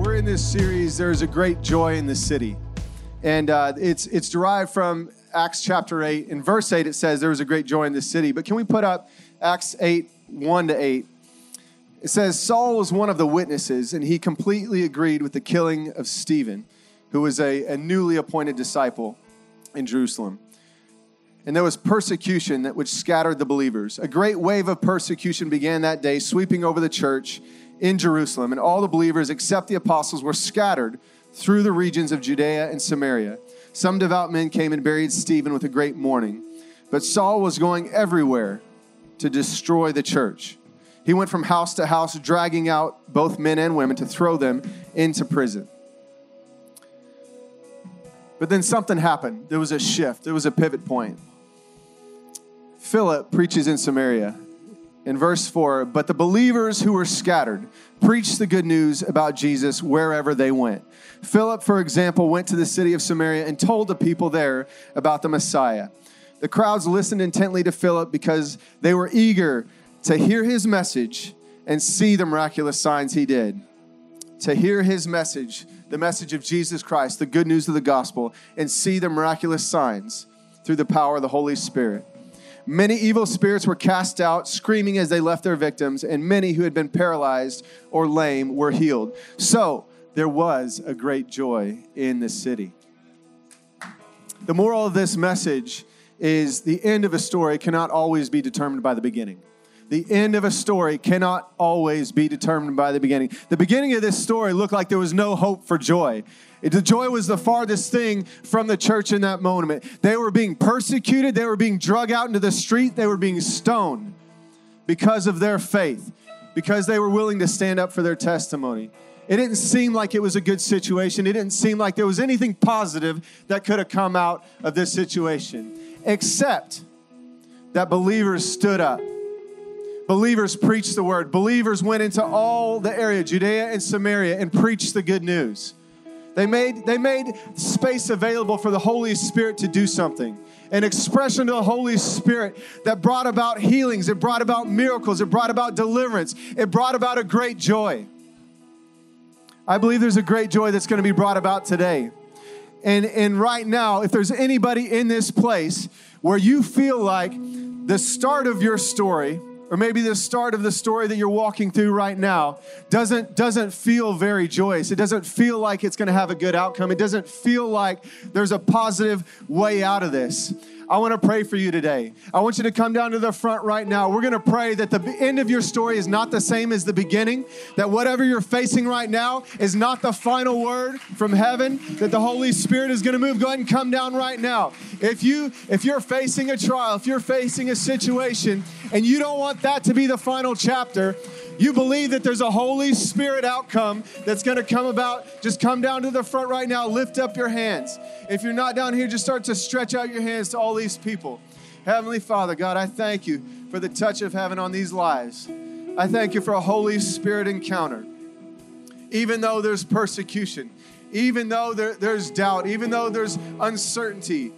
We're in this series, There's a Great Joy in the City. And uh, it's, it's derived from Acts chapter 8. In verse 8, it says, There was a great joy in the city. But can we put up Acts 8, 1 to 8? It says, Saul was one of the witnesses, and he completely agreed with the killing of Stephen, who was a, a newly appointed disciple in Jerusalem. And there was persecution that which scattered the believers. A great wave of persecution began that day, sweeping over the church in Jerusalem, and all the believers except the apostles were scattered through the regions of Judea and Samaria. Some devout men came and buried Stephen with a great mourning. But Saul was going everywhere to destroy the church. He went from house to house, dragging out both men and women to throw them into prison. But then something happened. There was a shift, there was a pivot point. Philip preaches in Samaria, in verse 4 But the believers who were scattered preached the good news about Jesus wherever they went. Philip, for example, went to the city of Samaria and told the people there about the Messiah. The crowds listened intently to Philip because they were eager to hear his message and see the miraculous signs he did. To hear his message, the message of Jesus Christ, the good news of the gospel, and see the miraculous signs through the power of the Holy Spirit. Many evil spirits were cast out, screaming as they left their victims, and many who had been paralyzed or lame were healed. So there was a great joy in the city. The moral of this message is the end of a story cannot always be determined by the beginning. The end of a story cannot always be determined by the beginning. The beginning of this story looked like there was no hope for joy. The joy was the farthest thing from the church in that moment. They were being persecuted, they were being drug out into the street, they were being stoned because of their faith, because they were willing to stand up for their testimony. It didn't seem like it was a good situation. It didn't seem like there was anything positive that could have come out of this situation, except that believers stood up. Believers preached the word. Believers went into all the area, Judea and Samaria, and preached the good news. They made, they made space available for the Holy Spirit to do something. An expression to the Holy Spirit that brought about healings, it brought about miracles, it brought about deliverance, it brought about a great joy. I believe there's a great joy that's going to be brought about today. And, and right now, if there's anybody in this place where you feel like the start of your story, or maybe the start of the story that you're walking through right now doesn't doesn't feel very joyous. It doesn't feel like it's going to have a good outcome. It doesn't feel like there's a positive way out of this I want to pray for you today. I want you to come down to the front right now. We're going to pray that the end of your story is not the same as the beginning, that whatever you're facing right now is not the final word from heaven, that the Holy Spirit is going to move. Go ahead and come down right now. If you if you're facing a trial, if you're facing a situation and you don't want that to be the final chapter, you believe that there's a Holy Spirit outcome that's going to come about, just come down to the front right now. Lift up your hands. If you're not down here, just start to stretch out your hands to all these people. Heavenly Father, God, I thank you for the touch of heaven on these lives. I thank you for a Holy Spirit encounter. Even though there's persecution, even though there, there's doubt, even though there's uncertainty,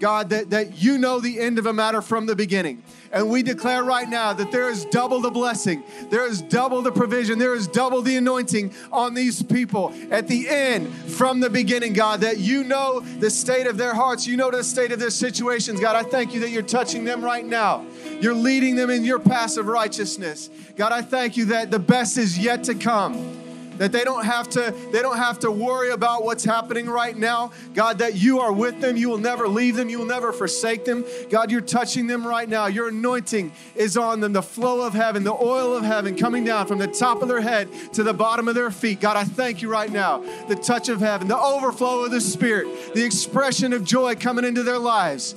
God, that, that you know the end of a matter from the beginning. And we declare right now that there is double the blessing, there is double the provision, there is double the anointing on these people at the end from the beginning, God, that you know the state of their hearts, you know the state of their situations. God, I thank you that you're touching them right now. You're leading them in your path of righteousness. God, I thank you that the best is yet to come that they don't have to they don't have to worry about what's happening right now. God that you are with them. You will never leave them. You will never forsake them. God you're touching them right now. Your anointing is on them. The flow of heaven the oil of heaven coming down from the top of their head to the bottom of their feet. God i thank you right now. The touch of heaven the overflow of the spirit the expression of joy coming into their lives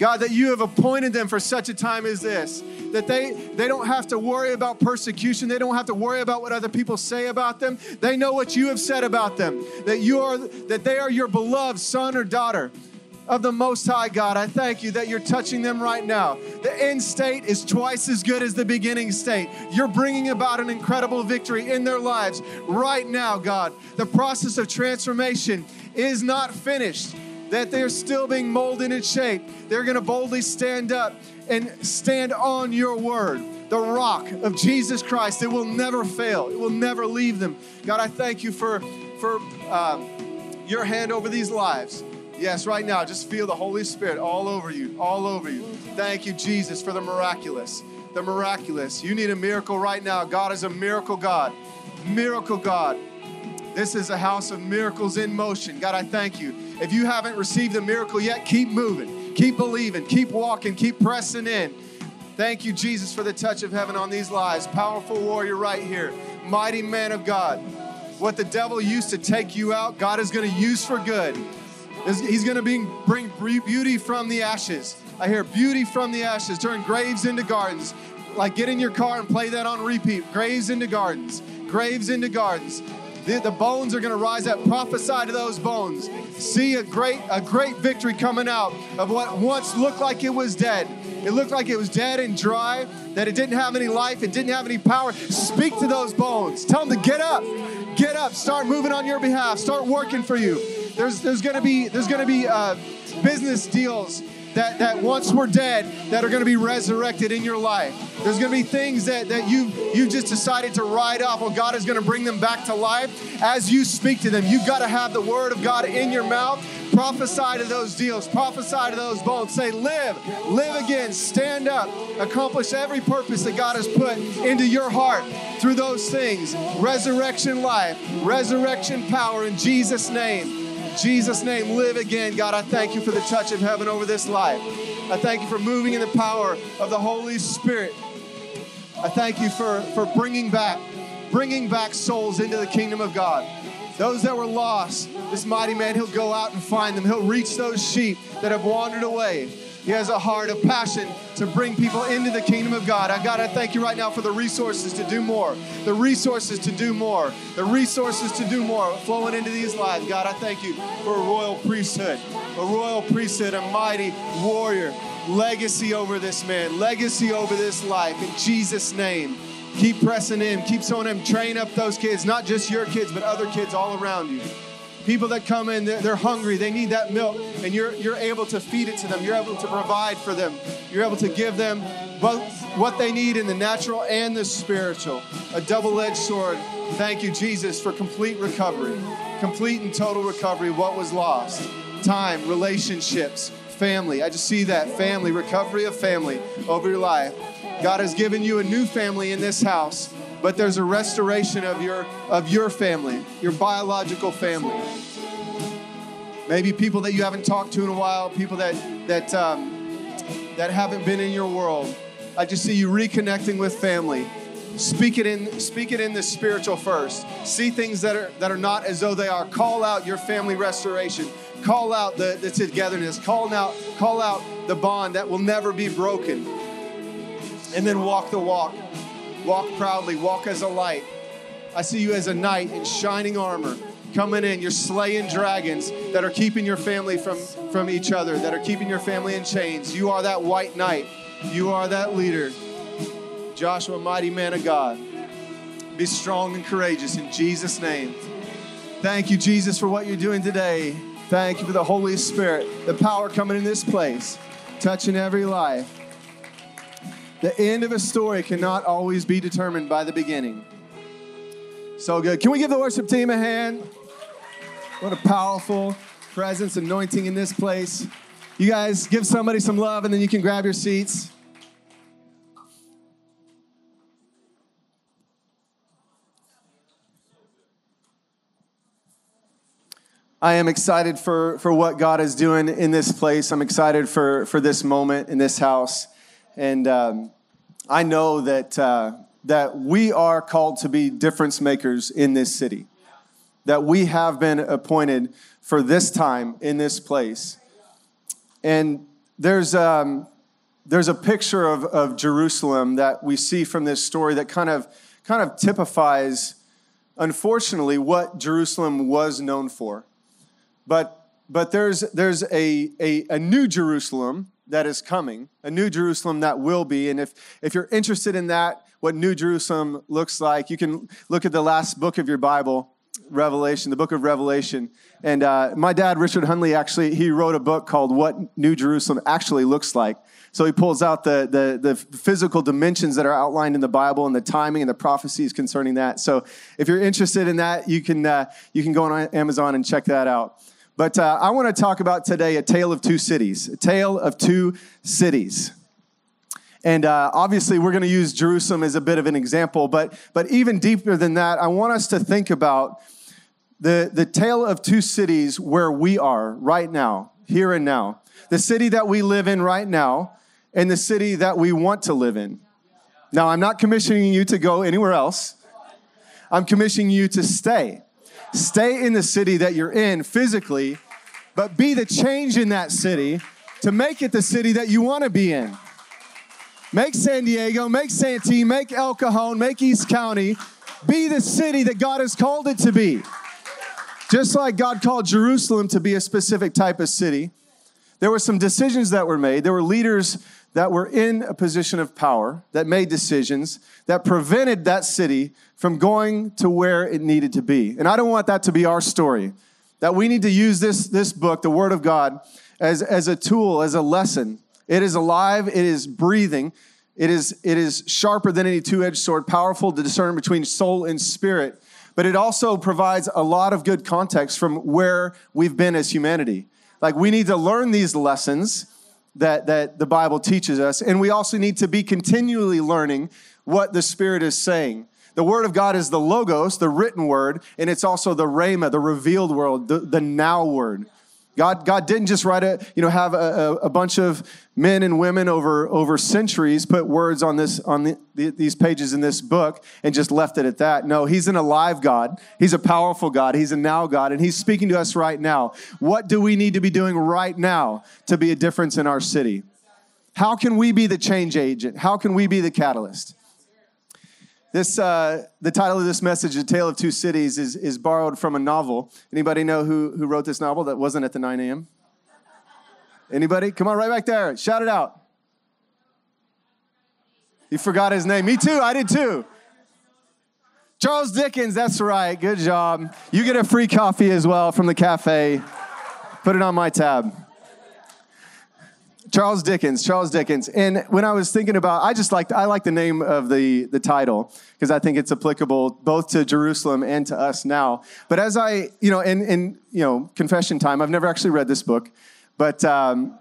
God, that you have appointed them for such a time as this. That they, they don't have to worry about persecution. They don't have to worry about what other people say about them. They know what you have said about them. That you are that they are your beloved son or daughter of the Most High God. I thank you that you're touching them right now. The end state is twice as good as the beginning state. You're bringing about an incredible victory in their lives right now, God. The process of transformation is not finished, that they're still being molded and shaped. They're going to boldly stand up and stand on your word the rock of Jesus Christ. It will never fail. It will never leave them. God, I thank you for for uh, your hand over these lives. Yes, right now, just feel the Holy Spirit all over you, all over you. Thank you, Jesus, for the miraculous. The miraculous. You need a miracle right now. God is a miracle God. Miracle God. This is a house of miracles in motion. God, I thank you. If you haven't received a miracle yet, keep moving, keep believing, keep walking, keep pressing in. Thank you, Jesus, for the touch of heaven on these lives. Powerful warrior right here, mighty man of God. What the devil used to take you out, God is going to use for good. He's going to bring, bring beauty from the ashes. I hear beauty from the ashes. Turn graves into gardens. Like get in your car and play that on repeat. Graves into gardens. Graves into gardens. The, the bones are going to rise up. Prophesy to those bones. See a great, a great victory coming out of what once looked like it was dead. It looked like it was dead and dry, that it didn't have any life, it didn't have any power. Speak to those bones. Tell them to get up. Get up. Start moving on your behalf. Start working for you. There's, there's going to be, there's going to be uh, business deals that, that once were dead that are going to be resurrected in your life. There's going to be things that, that you you just decided to write off. Well, God is going to bring them back to life as you speak to them. You've got to have the word of God in your mouth. Prophesy to those deals. Prophesy to those bones. Say, live, live again, stand up, accomplish every purpose that God has put into your heart through those things. Resurrection life, resurrection power in Jesus' name. Jesus' name, live again. God, I thank you for the touch of heaven over this life. I thank you for moving in the power of the Holy Spirit. I thank you for, for bringing back, bringing back souls into the kingdom of God. Those that were lost, this mighty man, he'll go out and find them. He'll reach those sheep that have wandered away. He has a heart of passion to bring people into the kingdom of God. I God, I thank you right now for the resources to do more, the resources to do more, the resources to do more flowing into these lives. God, I thank you for a royal priesthood, a royal priesthood, a mighty warrior, legacy over this man, legacy over this life. In Jesus' name, keep pressing in, keep sowing him, train up those kids, not just your kids, but other kids all around you. People that come in, they're, they're, hungry, they need that milk, and you're, you're able to feed it to them. You're able to provide for them. You're able to give them both what they need in the natural and the spiritual. A double edged sword. Thank you, Jesus, for complete recovery, complete and total recovery what was lost. Time, relationships, family. I just see that family, recovery of family over your life. God has given you a new family in this house but there's a restoration of your of your family, your biological family. Maybe people that you haven't talked to in a while, people that that um, that haven't been in your world. I just see you reconnecting with family. Speak it in speak it in the spiritual first. See things that are that are not as though they are. Call out your family restoration. Call out the, the togetherness. Call out call out the bond that will never be broken. And then walk the walk. Walk proudly, walk as a light. I see you as a knight in shining armor coming in. You're slaying dragons that are keeping your family from, from each other, that are keeping your family in chains. You are that white knight. You are that leader. Joshua, mighty man of God. Be strong and courageous in Jesus' name. Thank you, Jesus, for what you're doing today. Thank you for the Holy Spirit, the power coming in this place, touching every life. The end of a story cannot always be determined by the beginning. So good. Can we give the worship team a hand? What a powerful presence, anointing in this place. You guys give somebody some love and then you can grab your seats. I am excited for, for what God is doing in this place. I'm excited for, for this moment in this house. And um, I know that, uh, that we are called to be difference makers in this city, that we have been appointed for this time in this place. And there's, um, there's a picture of, of Jerusalem that we see from this story that kind of, kind of typifies, unfortunately, what Jerusalem was known for. But, but there's, there's a, a, a new Jerusalem that is coming, a new Jerusalem that will be. And if, if you're interested in that, what New Jerusalem looks like, you can look at the last book of your Bible, Revelation, the book of Revelation. And uh, my dad, Richard Hunley, actually, he wrote a book called What New Jerusalem Actually Looks Like. So he pulls out the, the, the physical dimensions that are outlined in the Bible and the timing and the prophecies concerning that. So if you're interested in that, you can, uh, you can go on Amazon and check that out. But uh, I want to talk about today a tale of two cities, a tale of two cities. And uh, obviously, we're going to use Jerusalem as a bit of an example, but, but even deeper than that, I want us to think about the, the tale of two cities where we are right now, here and now. The city that we live in right now, and the city that we want to live in. Now, I'm not commissioning you to go anywhere else, I'm commissioning you to stay. Stay in the city that you're in physically, but be the change in that city to make it the city that you want to be in. Make San Diego, make Santee, make El Cajon, make East County be the city that God has called it to be. Just like God called Jerusalem to be a specific type of city, there were some decisions that were made. There were leaders that were in a position of power that made decisions that prevented that city from going to where it needed to be. And I don't want that to be our story. That we need to use this, this book, the Word of God, as, as a tool, as a lesson. It is alive, it is breathing, it is, it is sharper than any two edged sword, powerful to discern between soul and spirit but it also provides a lot of good context from where we've been as humanity. Like we need to learn these lessons that, that the Bible teaches us, and we also need to be continually learning what the Spirit is saying. The Word of God is the Logos, the written word, and it's also the Rhema, the revealed word, the, the now word. God, God didn't just write a, you know, have a, a, bunch of men and women over, over centuries put words on this on the, these pages in this book and just left it at that. No, he's an alive God. He's a powerful God. He's a now God, and he's speaking to us right now. What do we need to be doing right now to be a difference in our city? How can we be the change agent? How can we be the catalyst? This, uh, the title of this message, A Tale of Two Cities, is, is borrowed from a novel. Anybody know who, who wrote this novel that wasn't at the 9 a.m.? Anybody? Come on, right back there. Shout it out. You forgot his name. Me too. I did too. Charles Dickens, that's right. Good job. You get a free coffee as well from the cafe. Put it on my tab. Charles Dickens, Charles Dickens. And when I was thinking about, I just like I like the name of the the title because I think it's applicable both to Jerusalem and to us now. But as I, you know, in in you know, confession time, I've never actually read this book, but um,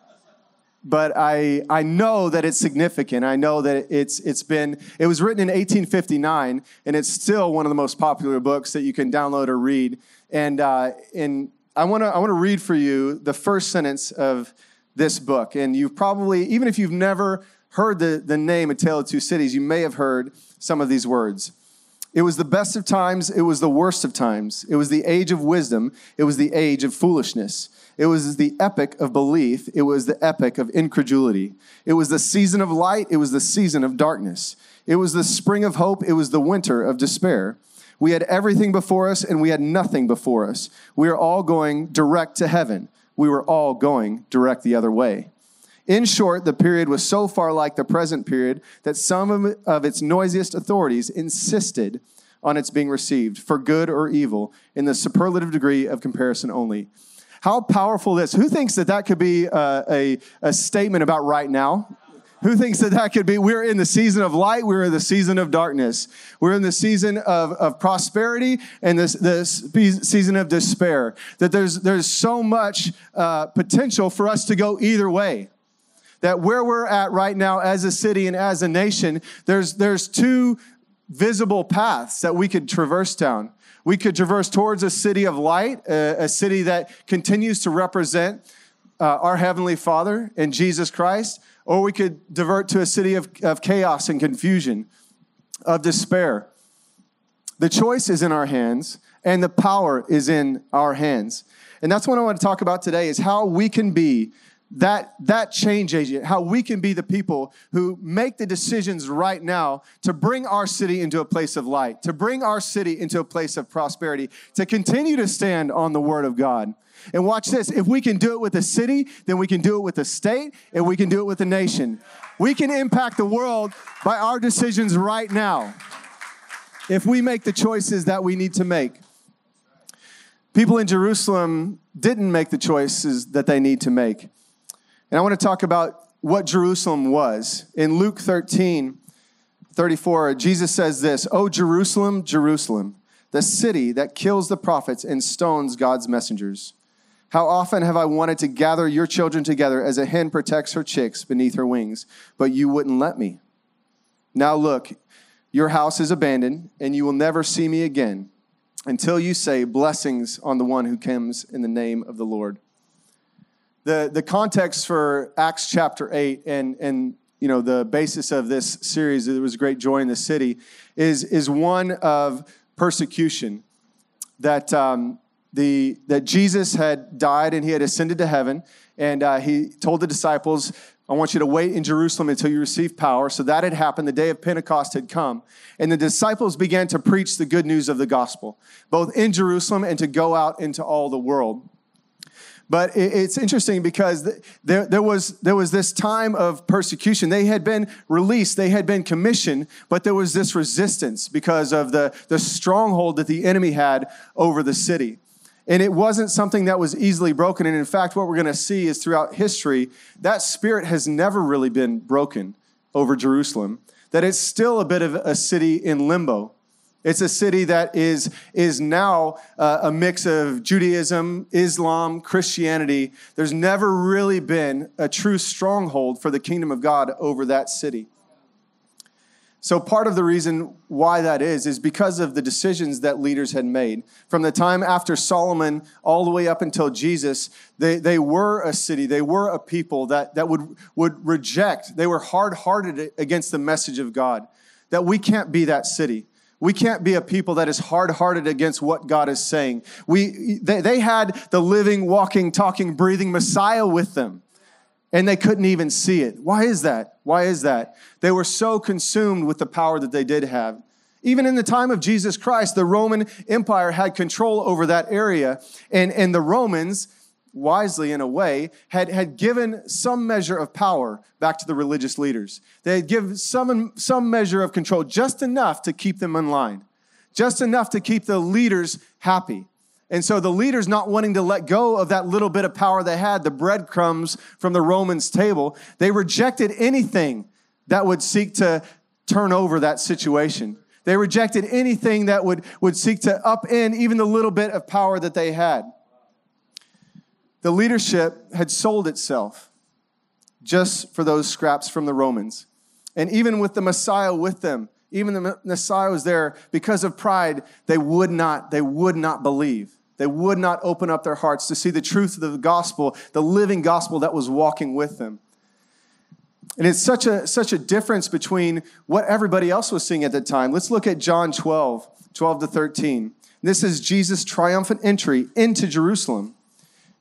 but I I know that it's significant. I know that it's it's been it was written in 1859, and it's still one of the most popular books that you can download or read. And uh, and I want to I want to read for you the first sentence of this book. And you've probably, even if you've never heard the, the name A Tale of Two Cities, you may have heard some of these words. It was the best of times, it was the worst of times. It was the age of wisdom, it was the age of foolishness. It was the epic of belief, it was the epic of incredulity. It was the season of light, it was the season of darkness. It was the spring of hope, it was the winter of despair. We had everything before us and we had nothing before us. We are all going direct to heaven we were all going direct the other way. In short, the period was so far like the present period that some of its noisiest authorities insisted on its being received, for good or evil, in the superlative degree of comparison only. How powerful this! Who thinks that that could be a, a, a statement about right now? Who thinks that that could be? We're in the season of light. We're in the season of darkness. We're in the season of, of prosperity and this, this season of despair. That there's, there's so much uh, potential for us to go either way. That where we're at right now as a city and as a nation, there's, there's two visible paths that we could traverse down. We could traverse towards a city of light, a, a city that continues to represent uh, our Heavenly Father and Jesus Christ or we could divert to a city of, of chaos and confusion, of despair. The choice is in our hands, and the power is in our hands. And that's what I want to talk about today is how we can be that that change agent how we can be the people who make the decisions right now to bring our city into a place of light to bring our city into a place of prosperity to continue to stand on the word of god and watch this if we can do it with the city then we can do it with the state and we can do it with the nation we can impact the world by our decisions right now if we make the choices that we need to make people in jerusalem didn't make the choices that they need to make and I want to talk about what Jerusalem was. In Luke 13, 34, Jesus says this Oh, Jerusalem, Jerusalem, the city that kills the prophets and stones God's messengers. How often have I wanted to gather your children together as a hen protects her chicks beneath her wings, but you wouldn't let me. Now look, your house is abandoned, and you will never see me again until you say, Blessings on the one who comes in the name of the Lord the, the context for Acts chapter 8 and, and you know, the basis of this series, there was great joy in the city, is, is one of persecution. That, um, the, that Jesus had died and he had ascended to heaven, and uh, he told the disciples, I want you to wait in Jerusalem until you receive power. So that had happened. The day of Pentecost had come. And the disciples began to preach the good news of the gospel, both in Jerusalem and to go out into all the world. But it's interesting because there, there, was, there was this time of persecution. They had been released, they had been commissioned, but there was this resistance because of the, the stronghold that the enemy had over the city. And it wasn't something that was easily broken. And in fact, what we're going to see is throughout history, that spirit has never really been broken over Jerusalem, that it's still a bit of a city in limbo. It's a city that is, is now uh, a mix of Judaism, Islam, Christianity. There's never really been a true stronghold for the kingdom of God over that city. So, part of the reason why that is, is because of the decisions that leaders had made. From the time after Solomon all the way up until Jesus, they, they were a city, they were a people that, that would, would reject, they were hard hearted against the message of God. That we can't be that city. We can't be a people that is hard hearted against what God is saying. We, they, they had the living, walking, talking, breathing Messiah with them, and they couldn't even see it. Why is that? Why is that? They were so consumed with the power that they did have. Even in the time of Jesus Christ, the Roman Empire had control over that area, and, and the Romans, wisely in a way, had, had given some measure of power back to the religious leaders. They had given some, some measure of control, just enough to keep them in line, just enough to keep the leaders happy. And so the leaders not wanting to let go of that little bit of power they had, the breadcrumbs from the Romans' table, they rejected anything that would seek to turn over that situation. They rejected anything that would, would seek to upend even the little bit of power that they had the leadership had sold itself just for those scraps from the Romans. And even with the Messiah with them, even the Messiah was there because of pride, they would not, they would not believe. They would not open up their hearts to see the truth of the gospel, the living gospel that was walking with them. And it's such a, such a difference between what everybody else was seeing at the time. Let's look at John 12, 12 to 13. This is Jesus' triumphant entry into Jerusalem.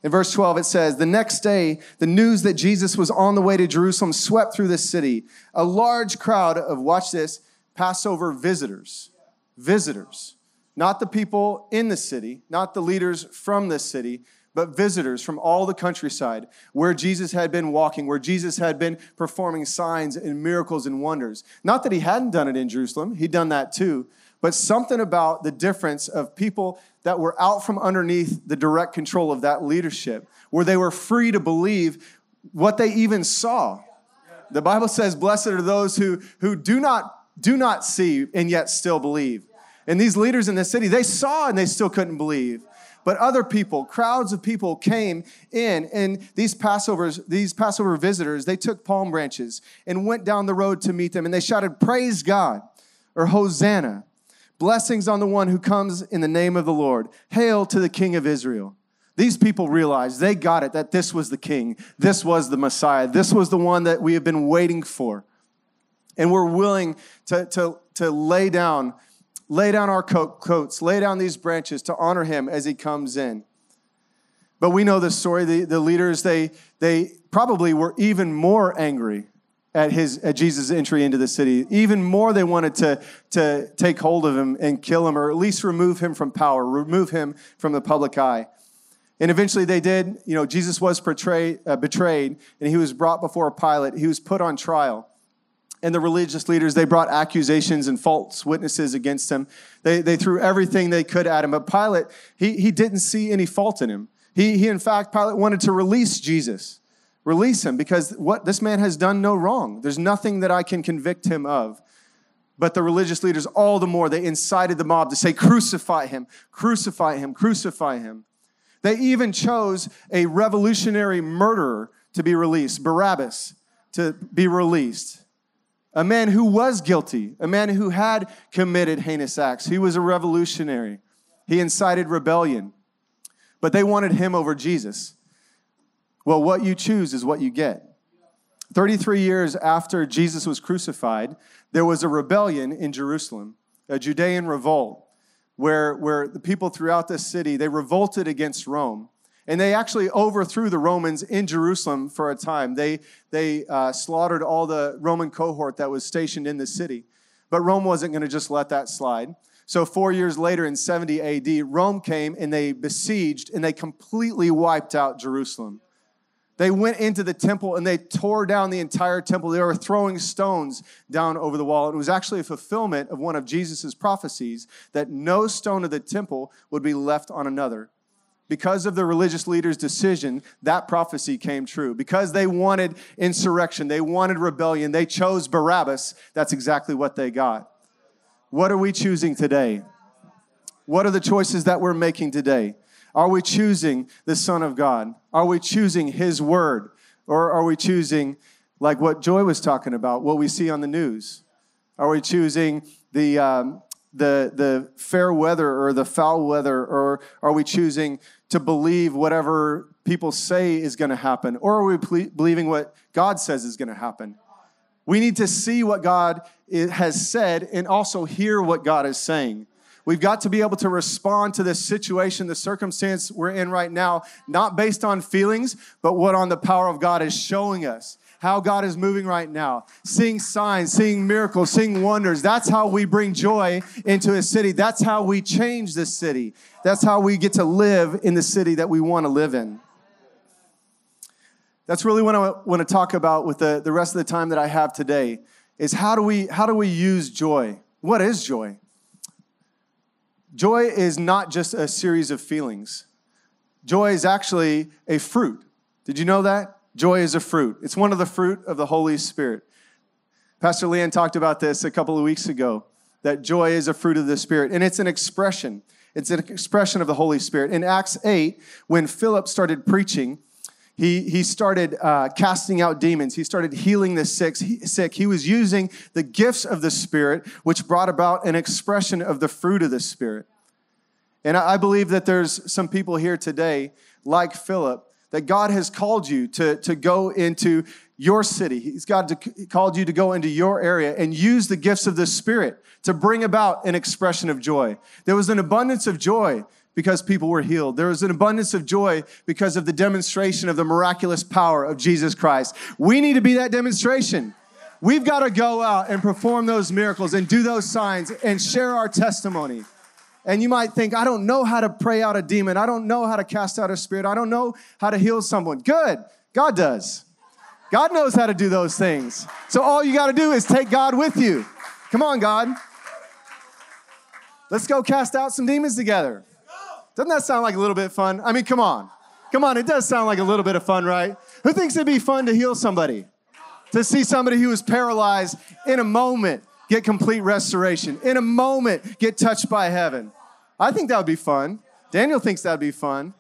In verse 12, it says, The next day, the news that Jesus was on the way to Jerusalem swept through the city. A large crowd of, watch this, Passover visitors. Visitors. Not the people in the city, not the leaders from the city, but visitors from all the countryside where Jesus had been walking, where Jesus had been performing signs and miracles and wonders. Not that he hadn't done it in Jerusalem, he'd done that too, but something about the difference of people that were out from underneath the direct control of that leadership, where they were free to believe what they even saw. The Bible says, Blessed are those who, who do, not, do not see and yet still believe. And these leaders in the city, they saw and they still couldn't believe. But other people, crowds of people came in, and these Passovers, these Passover visitors, they took palm branches and went down the road to meet them, and they shouted, Praise God, or Hosanna. Blessings on the one who comes in the name of the Lord. Hail to the King of Israel. These people realized they got it that this was the King. This was the Messiah. This was the one that we have been waiting for. And we're willing to, to, to lay down, lay down our coats, lay down these branches to honor him as he comes in. But we know the story. The, the leaders, they, they probably were even more angry at, his, at Jesus' entry into the city. Even more, they wanted to, to take hold of him and kill him, or at least remove him from power, remove him from the public eye. And eventually they did. You know, Jesus was portrayed, uh, betrayed, and he was brought before Pilate. He was put on trial. And the religious leaders, they brought accusations and false witnesses against him. They, they threw everything they could at him. But Pilate, he, he didn't see any fault in him. He, he, in fact, Pilate wanted to release Jesus, release him, because what this man has done no wrong. There's nothing that I can convict him of. But the religious leaders, all the more, they incited the mob to say, Crucify him, crucify him, crucify him. They even chose a revolutionary murderer to be released, Barabbas, to be released. A man who was guilty, a man who had committed heinous acts. He was a revolutionary. He incited rebellion. But they wanted him over Jesus. Well, what you choose is what you get. 33 years after Jesus was crucified, there was a rebellion in Jerusalem, a Judean revolt where, where the people throughout the city, they revolted against Rome. And they actually overthrew the Romans in Jerusalem for a time. They, they uh, slaughtered all the Roman cohort that was stationed in the city. But Rome wasn't going to just let that slide. So, four years later in 70 AD, Rome came and they besieged and they completely wiped out Jerusalem. They went into the temple and they tore down the entire temple. They were throwing stones down over the wall. It was actually a fulfillment of one of Jesus' prophecies that no stone of the temple would be left on another. Because of the religious leaders' decision, that prophecy came true. Because they wanted insurrection, they wanted rebellion, they chose Barabbas. That's exactly what they got. What are we choosing today? What are the choices that we're making today? Are we choosing the Son of God? Are we choosing His Word? Or are we choosing, like what Joy was talking about, what we see on the news? Are we choosing the, um, the, the fair weather or the foul weather? Or are we choosing to believe whatever people say is going to happen? Or are we ple- believing what God says is going to happen? We need to see what God has said and also hear what God is saying. We've got to be able to respond to this situation, the circumstance we're in right now, not based on feelings, but what on the power of God is showing us. How God is moving right now, seeing signs, seeing miracles, seeing wonders. That's how we bring joy into a city. That's how we change this city. That's how we get to live in the city that we want to live in. That's really what I want to talk about with the, the rest of the time that I have today is how do we how do we use joy? What is joy? Joy is not just a series of feelings. Joy is actually a fruit. Did you know that? Joy is a fruit. It's one of the fruit of the Holy Spirit. Pastor Leanne talked about this a couple of weeks ago that joy is a fruit of the Spirit, and it's an expression. It's an expression of the Holy Spirit. In Acts 8, when Philip started preaching, he, he started uh, casting out demons. He started healing the sick. He, sick. He was using the gifts of the Spirit, which brought about an expression of the fruit of the Spirit. And I, I believe that there's some people here today, like Philip, that God has called you to, to go into your city. He's God to, called you to go into your area and use the gifts of the Spirit to bring about an expression of joy. There was an abundance of joy because people were healed. There was an abundance of joy because of the demonstration of the miraculous power of Jesus Christ. We need to be that demonstration. We've got to go out and perform those miracles and do those signs and share our testimony. And you might think, I don't know how to pray out a demon. I don't know how to cast out a spirit. I don't know how to heal someone. Good. God does. God knows how to do those things. So all you got to do is take God with you. Come on, God. Let's go cast out some demons together. Doesn't that sound like a little bit fun? I mean, come on. Come on, it does sound like a little bit of fun, right? Who thinks it'd be fun to heal somebody? To see somebody who was paralyzed in a moment get complete restoration, in a moment get touched by heaven. I think that would be fun. Daniel thinks that'd be fun.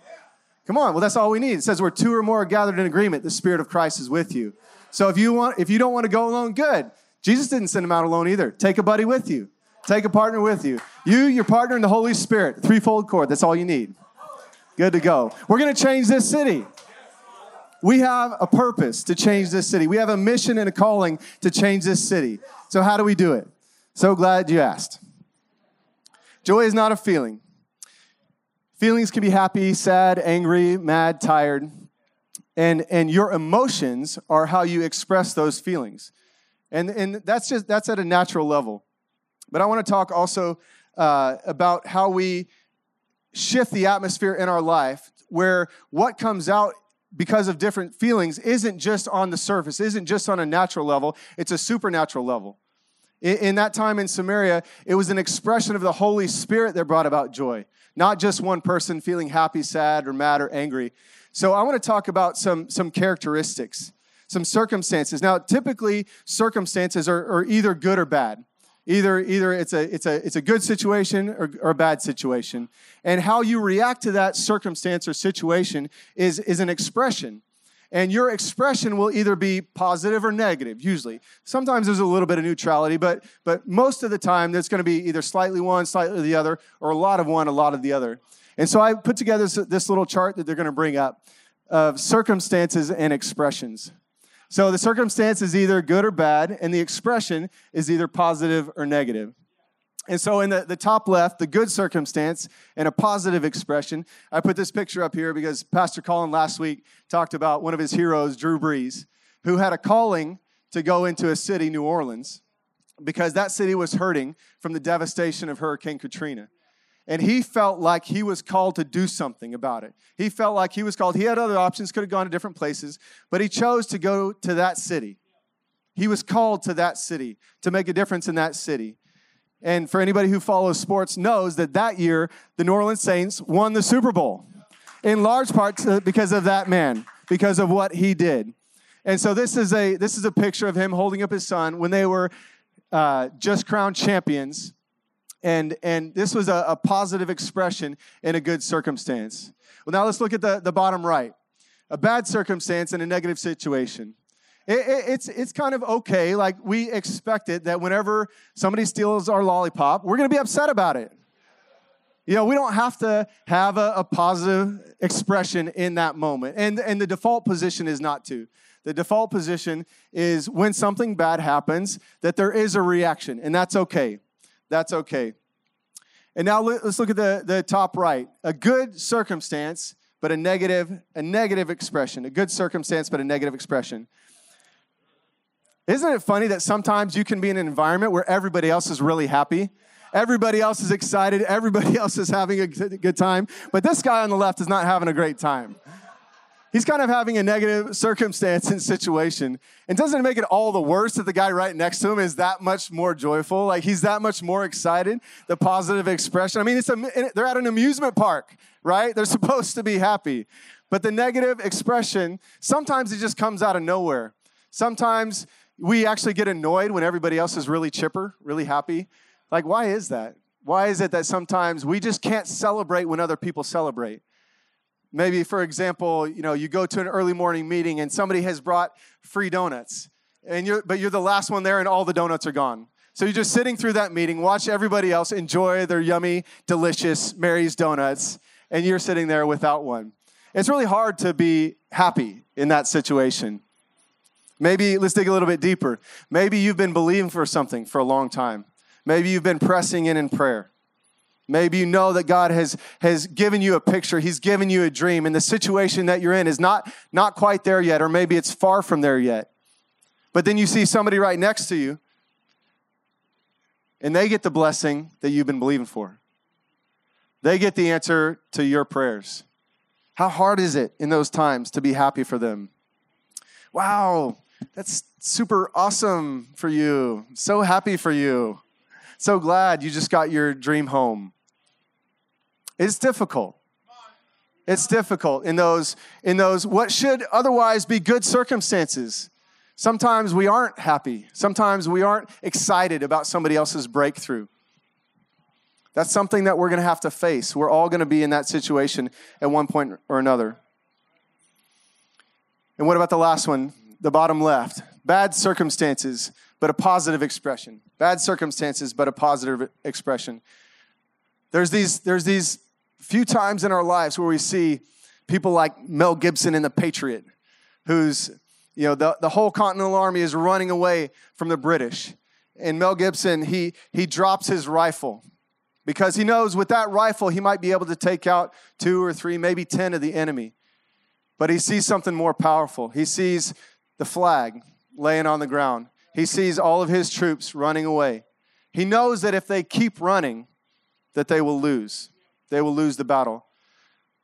Come on, well, that's all we need. It says where two or more are gathered in agreement, the Spirit of Christ is with you. So if you want, if you don't want to go alone, good. Jesus didn't send him out alone either. Take a buddy with you. Take a partner with you. You, your partner, and the Holy Spirit. Threefold cord. That's all you need. Good to go. We're going to change this city. We have a purpose to change this city. We have a mission and a calling to change this city. So, how do we do it? So glad you asked. Joy is not a feeling. Feelings can be happy, sad, angry, mad, tired. And, and your emotions are how you express those feelings. And, and that's just that's at a natural level. But I want to talk also uh, about how we shift the atmosphere in our life where what comes out because of different feelings isn't just on the surface, isn't just on a natural level, it's a supernatural level. In, that time in Samaria, it was an expression of the Holy Spirit that brought about joy, not just one person feeling happy, sad, or mad, or angry. So I want to talk about some, some characteristics, some circumstances. Now, typically, circumstances are, are either good or bad. Either, either it's, a, it's, a, it's a good situation or, or a bad situation. And how you react to that circumstance or situation is, is an expression. And your expression will either be positive or negative, usually. Sometimes there's a little bit of neutrality, but, but most of the time there's going to be either slightly one, slightly the other, or a lot of one, a lot of the other. And so I put together this, this little chart that they're going to bring up of circumstances and expressions. So the circumstance is either good or bad, and the expression is either positive or negative. And so, in the, the top left, the good circumstance and a positive expression, I put this picture up here because Pastor Colin last week talked about one of his heroes, Drew Brees, who had a calling to go into a city, New Orleans, because that city was hurting from the devastation of Hurricane Katrina and he felt like he was called to do something about it. He felt like he was called. He had other options, could have gone to different places, but he chose to go to that city. He was called to that city to make a difference in that city. And for anybody who follows sports knows that that year the New Orleans Saints won the Super Bowl in large part because of that man, because of what he did. And so this is a this is a picture of him holding up his son when they were uh, just crowned champions and, and this was a, a positive expression in a good circumstance. Well, now let's look at the, the bottom right a bad circumstance and a negative situation. It, it, it's, it's kind of okay. Like we expect it that whenever somebody steals our lollipop, we're going to be upset about it. You know, we don't have to have a, a, positive expression in that moment. And, and the default position is not to. The default position is when something bad happens, that there is a reaction, and that's okay that's okay. And now let's look at the, the top right. A good circumstance, but a negative, a negative expression. A good circumstance, but a negative expression. Isn't it funny that sometimes you can be in an environment where everybody else is really happy? Everybody else is excited. Everybody else is having a good time. But this guy on the left is not having a great time he's kind of having a negative circumstance and situation. And doesn't it make it all the worse that the guy right next to him is that much more joyful? Like he's that much more excited, the positive expression. I mean, it's a, they're at an amusement park, right? They're supposed to be happy. But the negative expression, sometimes it just comes out of nowhere. Sometimes we actually get annoyed when everybody else is really chipper, really happy. Like, why is that? Why is it that sometimes we just can't celebrate when other people celebrate? Maybe, for example, you know, you go to an early morning meeting and somebody has brought free donuts, and you're, but you're the last one there and all the donuts are gone. So you're just sitting through that meeting, watch everybody else enjoy their yummy, delicious Mary's donuts, and you're sitting there without one. It's really hard to be happy in that situation. Maybe let's dig a little bit deeper. Maybe you've been believing for something for a long time. Maybe you've been pressing in in prayer. Maybe you know that God has, has given you a picture, He's given you a dream, and the situation that you're in is not, not quite there yet, or maybe it's far from there yet. But then you see somebody right next to you, and they get the blessing that you've been believing for. They get the answer to your prayers. How hard is it in those times to be happy for them? Wow, that's super awesome for you. So happy for you. So glad you just got your dream home. It's difficult. It's difficult in those in those what should otherwise be good circumstances. Sometimes we aren't happy. Sometimes we aren't excited about somebody else's breakthrough. That's something that we're going to have to face. We're all going to be in that situation at one point or another. And what about the last one, the bottom left? Bad circumstances, but a positive expression. Bad circumstances, but a positive expression. There's these, there's these few times in our lives where we see people like Mel Gibson in The Patriot, who's, you know, the, the whole Continental Army is running away from the British. And Mel Gibson, he, he drops his rifle because he knows with that rifle he might be able to take out two or three, maybe 10 of the enemy. But he sees something more powerful. He sees the flag laying on the ground, he sees all of his troops running away. He knows that if they keep running, that they will lose. They will lose the battle.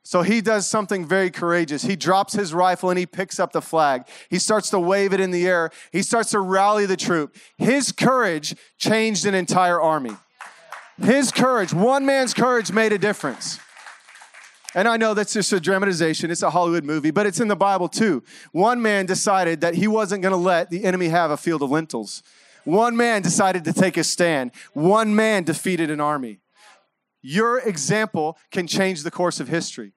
So he does something very courageous. He drops his rifle and he picks up the flag. He starts to wave it in the air. He starts to rally the troop. His courage changed an entire army. His courage, one man's courage, made a difference. And I know that's just a dramatization, it's a Hollywood movie, but it's in the Bible too. One man decided that he wasn't going to let the enemy have a field of lentils. One man decided to take a stand. One man defeated an army. Your example can change the course of history.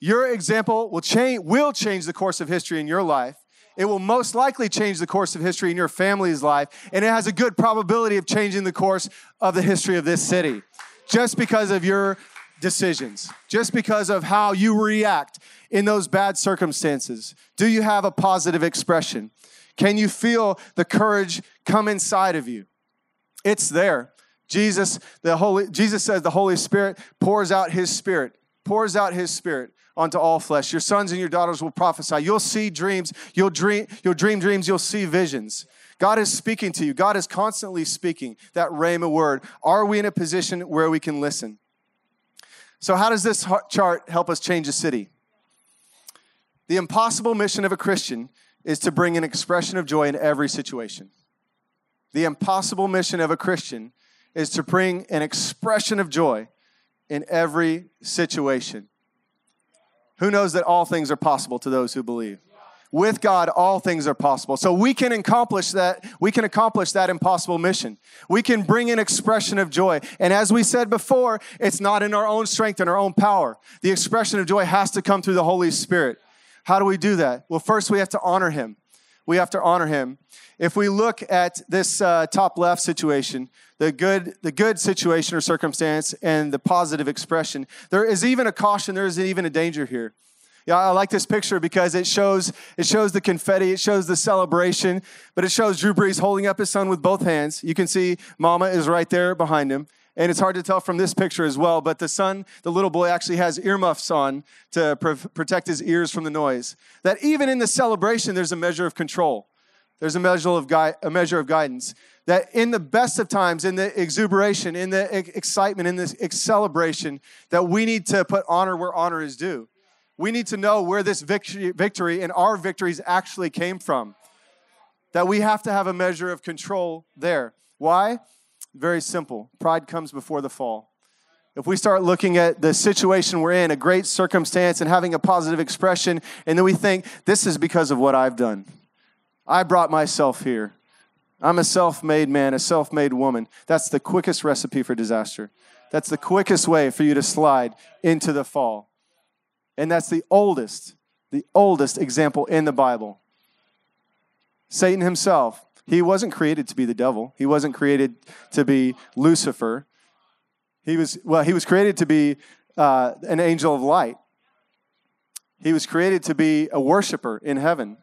Your example will change, will change the course of history in your life. It will most likely change the course of history in your family's life, and it has a good probability of changing the course of the history of this city just because of your decisions, just because of how you react in those bad circumstances. Do you have a positive expression? Can you feel the courage come inside of you? It's there. Jesus, the Holy, Jesus says the Holy Spirit pours out his spirit, pours out his spirit onto all flesh. Your sons and your daughters will prophesy. You'll see dreams. You'll dream, you'll dream dreams. You'll see visions. God is speaking to you. God is constantly speaking that rhema word. Are we in a position where we can listen? So, how does this chart help us change a city? The impossible mission of a Christian is to bring an expression of joy in every situation. The impossible mission of a Christian is to bring an expression of joy in every situation. Who knows that all things are possible to those who believe? With God, all things are possible. So we can accomplish that. We can accomplish that impossible mission. We can bring an expression of joy. And as we said before, it's not in our own strength and our own power. The expression of joy has to come through the Holy Spirit. How do we do that? Well, first we have to honor Him. We have to honor Him. If we look at this uh, top left situation, the good, the good situation or circumstance and the positive expression, there is even a caution, there is even a danger here. Yeah, I like this picture because it shows it shows the confetti, it shows the celebration, but it shows Drew Brees holding up his son with both hands. You can see Mama is right there behind him. And it's hard to tell from this picture as well, but the son, the little boy, actually has earmuffs on to protect his ears from the noise. That even in the celebration, there's a measure of control. There's a measure of, gui- a measure of guidance. That in the best of times, in the exuberation, in the excitement, in this celebration, that we need to put honor where honor is due. We need to know where this victory, victory and our victories actually came from. That we have to have a measure of control there. Why? Very simple. Pride comes before the fall. If we start looking at the situation we're in, a great circumstance, and having a positive expression, and then we think, this is because of what I've done. I brought myself here. I'm a self made man, a self made woman. That's the quickest recipe for disaster. That's the quickest way for you to slide into the fall. And that's the oldest, the oldest example in the Bible. Satan himself, he wasn't created to be the devil. He wasn't created to be Lucifer. He was, well, he was created to be uh, an angel of light. He was created to be a worshiper in heaven.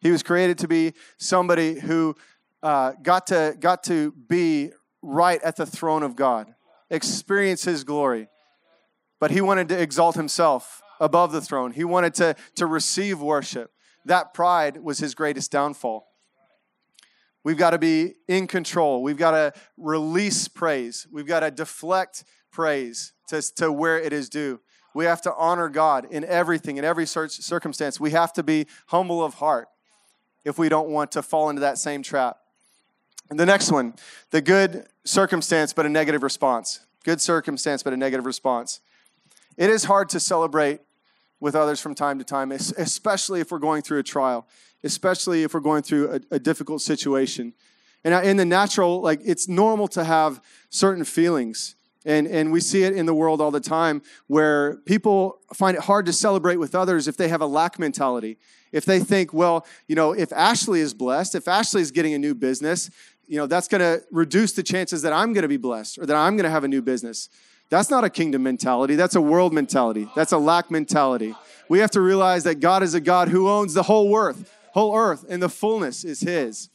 He was created to be somebody who uh, got, to, got to be right at the throne of God, experience his glory. But he wanted to exalt himself above the throne. He wanted to, to receive worship. That pride was his greatest downfall. We've got to be in control. We've got to release praise. We've got to deflect praise to, to where it is due. We have to honor God in everything, in every circumstance. We have to be humble of heart if we don't want to fall into that same trap. And the next one, the good circumstance but a negative response. Good circumstance but a negative response. It is hard to celebrate with others from time to time, especially if we're going through a trial, especially if we're going through a, a difficult situation. And in the natural, like it's normal to have certain feelings. And, and we see it in the world all the time where people find it hard to celebrate with others if they have a lack mentality. If they think, well, you know, if Ashley is blessed, if Ashley is getting a new business, you know, that's going to reduce the chances that I'm going to be blessed or that I'm going to have a new business. That's not a kingdom mentality. That's a world mentality. That's a lack mentality. We have to realize that God is a God who owns the whole earth, whole earth, and the fullness is His.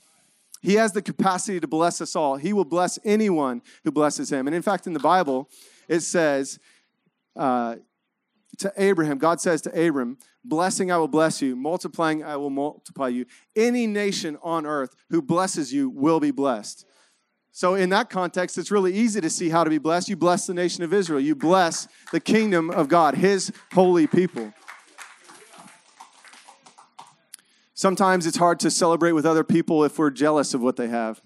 He has the capacity to bless us all. He will bless anyone who blesses him. And in fact, in the Bible, it says uh, to Abraham, God says to Abram, Blessing I will bless you, multiplying I will multiply you. Any nation on earth who blesses you will be blessed. So, in that context, it's really easy to see how to be blessed. You bless the nation of Israel, you bless the kingdom of God, his holy people. Sometimes it's hard to celebrate with other people if we're jealous of what they have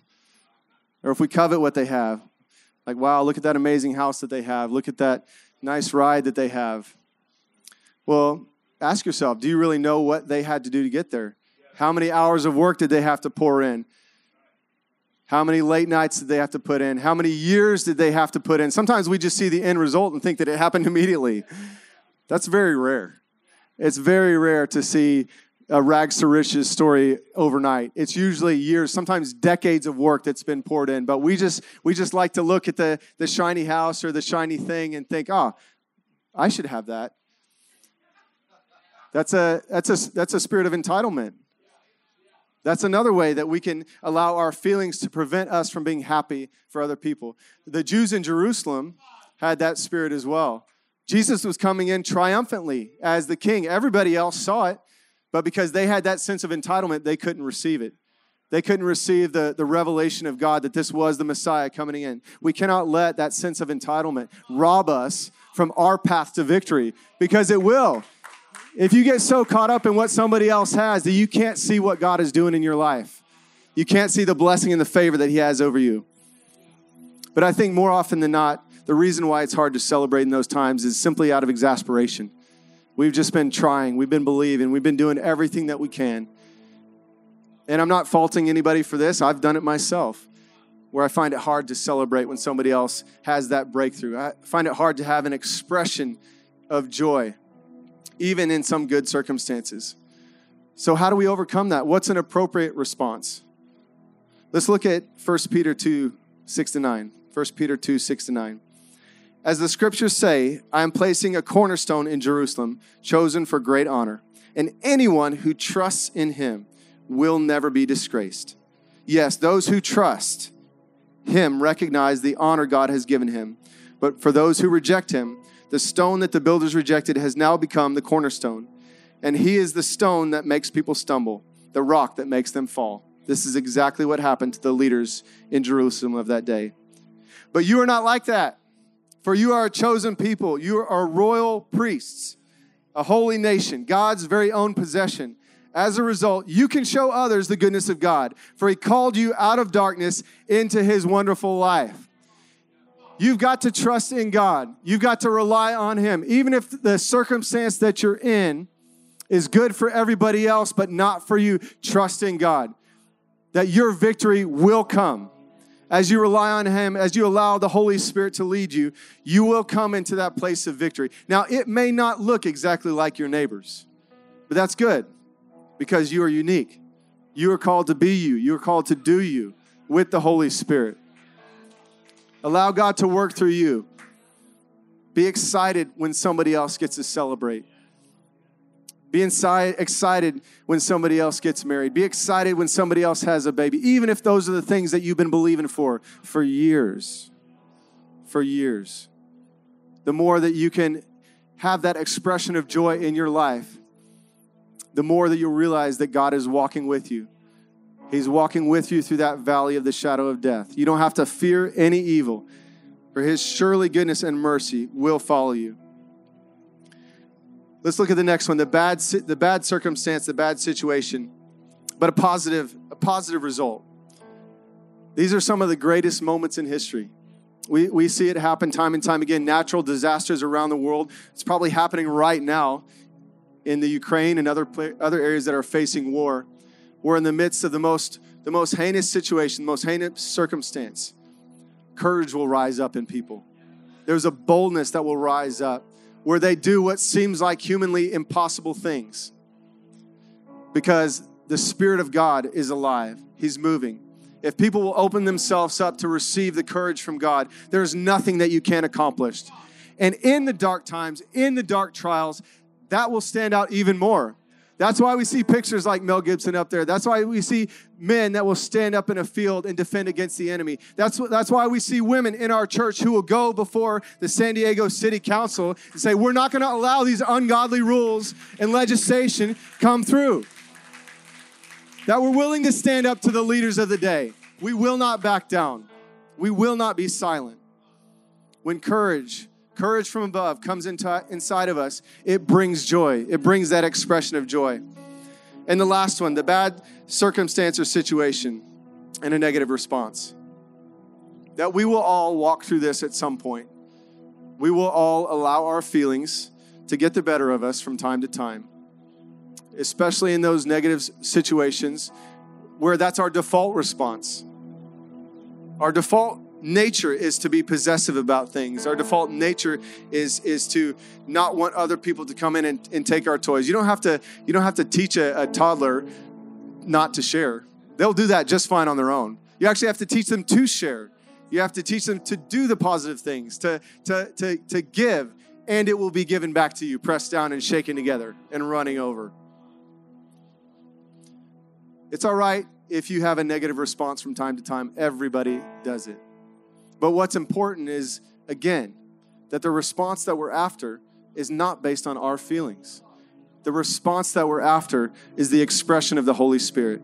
or if we covet what they have. Like, wow, look at that amazing house that they have. Look at that nice ride that they have. Well, ask yourself do you really know what they had to do to get there? How many hours of work did they have to pour in? How many late nights did they have to put in? How many years did they have to put in? Sometimes we just see the end result and think that it happened immediately. That's very rare. It's very rare to see a rags to riches story overnight. It's usually years, sometimes decades of work that's been poured in. But we just we just like to look at the the shiny house or the shiny thing and think, oh, I should have that. That's a that's a that's a spirit of entitlement. That's another way that we can allow our feelings to prevent us from being happy for other people. The Jews in Jerusalem had that spirit as well. Jesus was coming in triumphantly as the king. Everybody else saw it. But because they had that sense of entitlement, they couldn't receive it. They couldn't receive the, the revelation of God that this was the Messiah coming in. We cannot let that sense of entitlement rob us from our path to victory because it will. If you get so caught up in what somebody else has that you can't see what God is doing in your life, you can't see the blessing and the favor that He has over you. But I think more often than not, the reason why it's hard to celebrate in those times is simply out of exasperation. We've just been trying, we've been believing, we've been doing everything that we can. And I'm not faulting anybody for this, I've done it myself, where I find it hard to celebrate when somebody else has that breakthrough. I find it hard to have an expression of joy, even in some good circumstances. So, how do we overcome that? What's an appropriate response? Let's look at 1 Peter 2 6 to 9. 1 Peter 2 6 to 9. As the scriptures say, I am placing a cornerstone in Jerusalem, chosen for great honor, and anyone who trusts in him will never be disgraced. Yes, those who trust him recognize the honor God has given him. But for those who reject him, the stone that the builders rejected has now become the cornerstone. And he is the stone that makes people stumble, the rock that makes them fall. This is exactly what happened to the leaders in Jerusalem of that day. But you are not like that. For you are a chosen people, you are royal priests, a holy nation, God's very own possession. As a result, you can show others the goodness of God, for He called you out of darkness into His wonderful life. You've got to trust in God. You've got to rely on Him. Even if the circumstance that you're in is good for everybody else, but not for you, trust in God that your victory will come as you rely on Him, as you allow the Holy Spirit to lead you, you will come into that place of victory. Now, it may not look exactly like your neighbors, but that's good because you are unique. You are called to be you, you are called to do you with the Holy Spirit. Allow God to work through you. Be excited when somebody else gets to celebrate. Be inside, excited when somebody else gets married. Be excited when somebody else has a baby, even if those are the things that you've been believing for for years. For years. The more that you can have that expression of joy in your life, the more that you'll realize that God is walking with you. He's walking with you through that valley of the shadow of death. You don't have to fear any evil, for His surely goodness and mercy will follow you. Let's look at the next one the bad, the bad circumstance, the bad situation, but a positive, a positive result. These are some of the greatest moments in history. We, we see it happen time and time again. Natural disasters around the world. It's probably happening right now in the Ukraine and other, other areas that are facing war. We're in the midst of the most, the most heinous situation, the most heinous circumstance. Courage will rise up in people. There's a boldness that will rise up where they do what seems like humanly impossible things. Because the Spirit of God is alive, He's moving. If people will open themselves up to receive the courage from God, there's nothing that you can't accomplish. And in the dark times, in the dark trials, that will stand out even more. That's why we see pictures like Mel Gibson up there. That's why we see men that will stand up in a field and defend against the enemy. That's, that's why we see women in our church who will go before the San Diego City Council and say, We're not going to allow these ungodly rules and legislation come through. That we're willing to stand up to the leaders of the day. We will not back down. We will not be silent. When courage, courage from above comes into, inside of us, it brings joy. It brings that expression of joy. And the last one, the bad circumstance or situation and a negative response. That we will all walk through this at some point. We will all allow our feelings to get the better of us from time to time, especially in those negative situations where that's our default response. Our default nature is to be possessive about things. Our default nature is is to not want other people to come in and, and take our toys. You don't have to you don't have to teach a, a toddler not to share. They'll do that just fine on their own. You actually have to teach them to share. You have to teach them to do the positive things, to, to, to, to give, and it will be given back to you, pressed down and shaken together and running over. It's all right if you have a negative response from time to time. Everybody does it. But what's important is, again, that the response that we're after is not based on our feelings. The response that we're after is the expression of the Holy Spirit.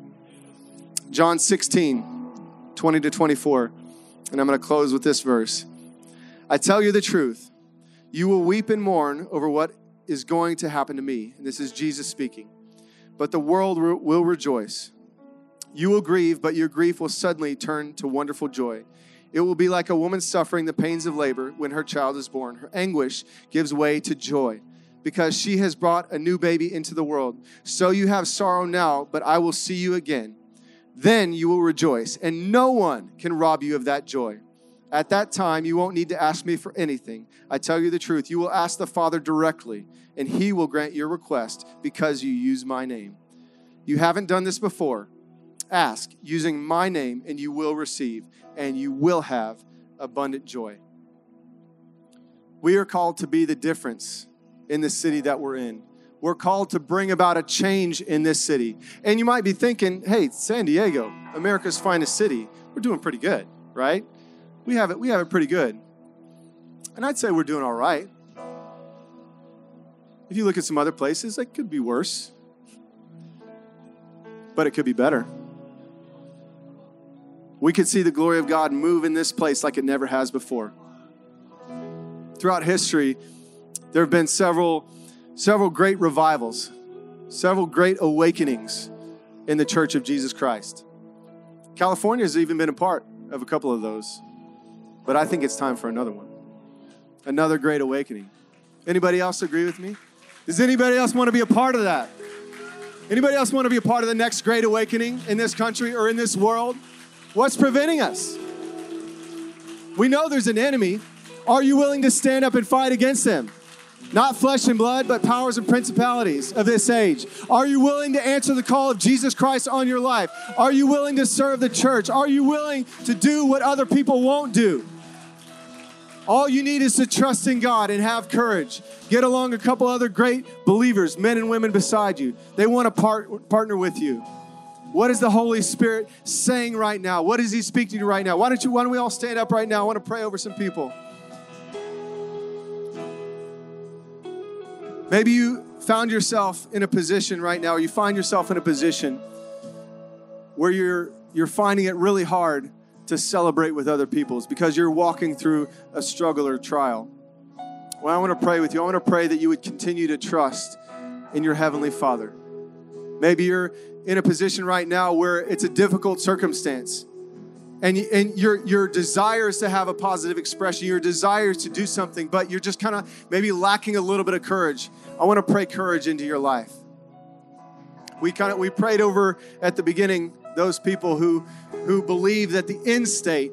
John 16, 20 to 24. And I'm going to close with this verse. I tell you the truth. You will weep and mourn over what is going to happen to me. And this is Jesus speaking. But the world will rejoice. You will grieve, but your grief will suddenly turn to wonderful joy. It will be like a woman suffering the pains of labor when her child is born. Her anguish gives way to joy because she has brought a new baby into the world. So you have sorrow now, but I will see you again. Then you will rejoice, and no one can rob you of that joy. At that time, you won't need to ask me for anything. I tell you the truth. You will ask the Father directly, and he will grant your request because you use my name. You haven't done this before. Ask using my name, and you will receive, and you will have abundant joy. We are called to be the difference in the city that we're in. We're called to bring about a change in this city. And you might be thinking, hey, San Diego, America's finest city, we're doing pretty good, right? We have it, we have it pretty good. And I'd say we're doing all right. If you look at some other places, it could be worse, but it could be better. We could see the glory of God move in this place like it never has before. Throughout history, there have been several several great revivals, several great awakenings in the Church of Jesus Christ. California has even been a part of a couple of those. But I think it's time for another one. Another great awakening. Anybody else agree with me? Does anybody else want to be a part of that? Anybody else want to be a part of the next great awakening in this country or in this world? What's preventing us? We know there's an enemy. Are you willing to stand up and fight against him? Not flesh and blood, but powers and principalities of this age. Are you willing to answer the call of Jesus Christ on your life? Are you willing to serve the church? Are you willing to do what other people won't do? All you need is to trust in God and have courage. Get along a couple other great believers, men and women beside you. They want to part, partner with you. What is the Holy Spirit saying right now? What is He speaking to you right now? Why don't you? Why don't we all stand up right now? I want to pray over some people. Maybe you found yourself in a position right now, or you find yourself in a position where you're, you're finding it really hard to celebrate with other people's because you're walking through a struggle or trial. Well, I want to pray with you. I want to pray that you would continue to trust in your Heavenly Father. Maybe you're in a position right now where it's a difficult circumstance and, and your, your desires to have a positive expression, your desires to do something, but you're just kind of maybe lacking a little bit of courage. I want to pray courage into your life. We kind of we prayed over at the beginning those people who who believe that the end state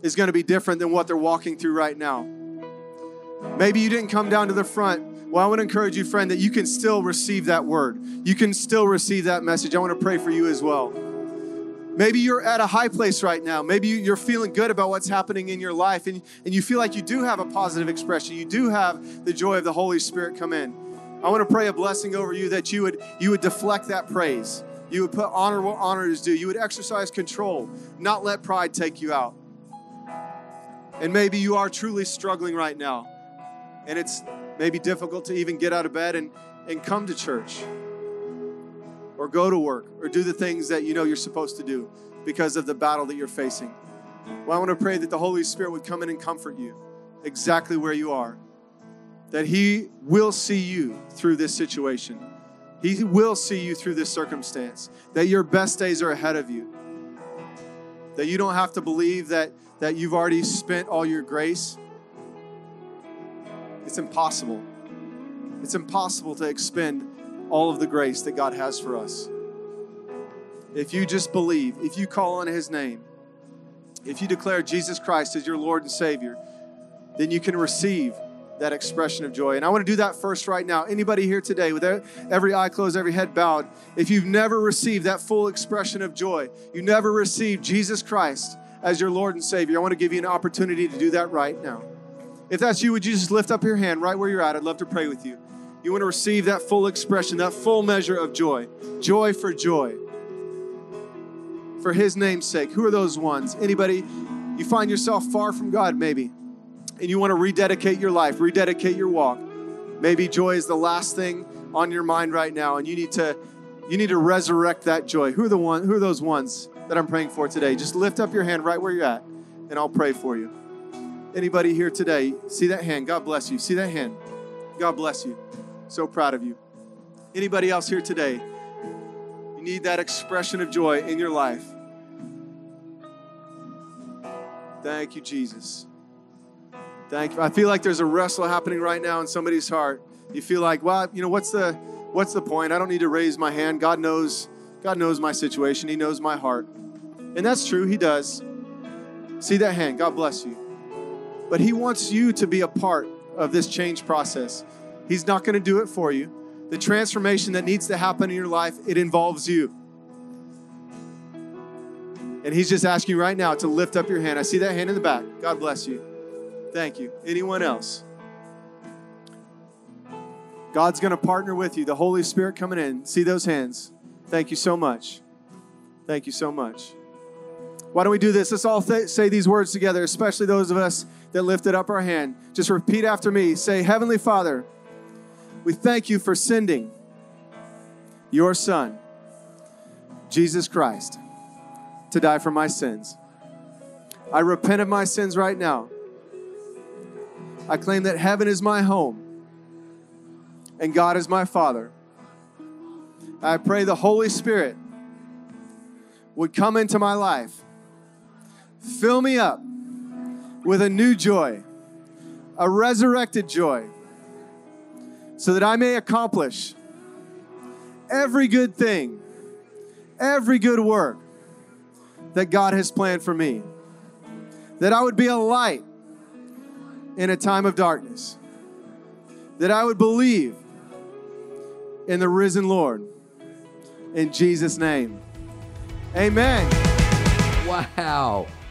is going to be different than what they're walking through right now. Maybe you didn't come down to the front. Well, I want to encourage you, friend, that you can still receive that word. You can still receive that message. I want to pray for you as well. Maybe you're at a high place right now. Maybe you're feeling good about what's happening in your life and, and you feel like you do have a positive expression. You do have the joy of the Holy Spirit come in. I want to pray a blessing over you that you would you would deflect that praise. You would put honor where honor is due. You would exercise control, not let pride take you out. And maybe you are truly struggling right now. And it's maybe difficult to even get out of bed and, and come to church or go to work or do the things that you know you're supposed to do because of the battle that you're facing. Well, I want to pray that the Holy Spirit would come in and comfort you exactly where you are. That He will see you through this situation. He will see you through this circumstance. That your best days are ahead of you. That you don't have to believe that, that you've already spent all your grace. It's impossible. It's impossible to expend all of the grace that God has for us. If you just believe, if you call on His name, if you declare Jesus Christ as your Lord and Savior, then you can receive that expression of joy. And I want to do that first right now. Anybody here today, with every eye closed, every head bowed, if you've never received that full expression of joy, you never received Jesus Christ as your Lord and Savior, I want to give you an opportunity to do that right now. If that's you, would you just lift up your hand right where you're at? I'd love to pray with you. You want to receive that full expression, that full measure of joy. Joy for joy. For His name's sake. Who are those ones? Anybody, you find yourself far from God, maybe and you want to rededicate your life, rededicate your walk. Maybe joy is the last thing on your mind right now, and you need to you need to resurrect that joy. Who are the one? Who are those ones that I'm praying for today? Just lift up your hand right where you're at, and I'll pray for you. Anybody here today? See that hand? God bless you. See that hand? God bless you. So proud of you. Anybody else here today? You need that expression of joy in your life. Thank you, Jesus. Thank you. I feel like there's a wrestle happening right now in somebody's heart. You feel like, well, you know, what's the what's the point? I don't need to raise my hand. God knows God knows my situation. He knows my heart. And that's true, he does. See that hand. God bless you. But he wants you to be a part of this change process. He's not going to do it for you. The transformation that needs to happen in your life, it involves you. And he's just asking you right now to lift up your hand. I see that hand in the back. God bless you. Thank you. Anyone else? God's going to partner with you. The Holy Spirit coming in. See those hands. Thank you so much. Thank you so much. Why don't we do this? Let's all th- say these words together, especially those of us that lifted up our hand. Just repeat after me. Say, Heavenly Father, we thank you for sending your Son, Jesus Christ, to die for my sins. I repent of my sins right now. I claim that heaven is my home and God is my Father. I pray the Holy Spirit would come into my life, fill me up with a new joy, a resurrected joy, so that I may accomplish every good thing, every good work that God has planned for me. That I would be a light in a time of darkness. That I would believe in the risen Lord. In Jesus' name. Amen. Wow.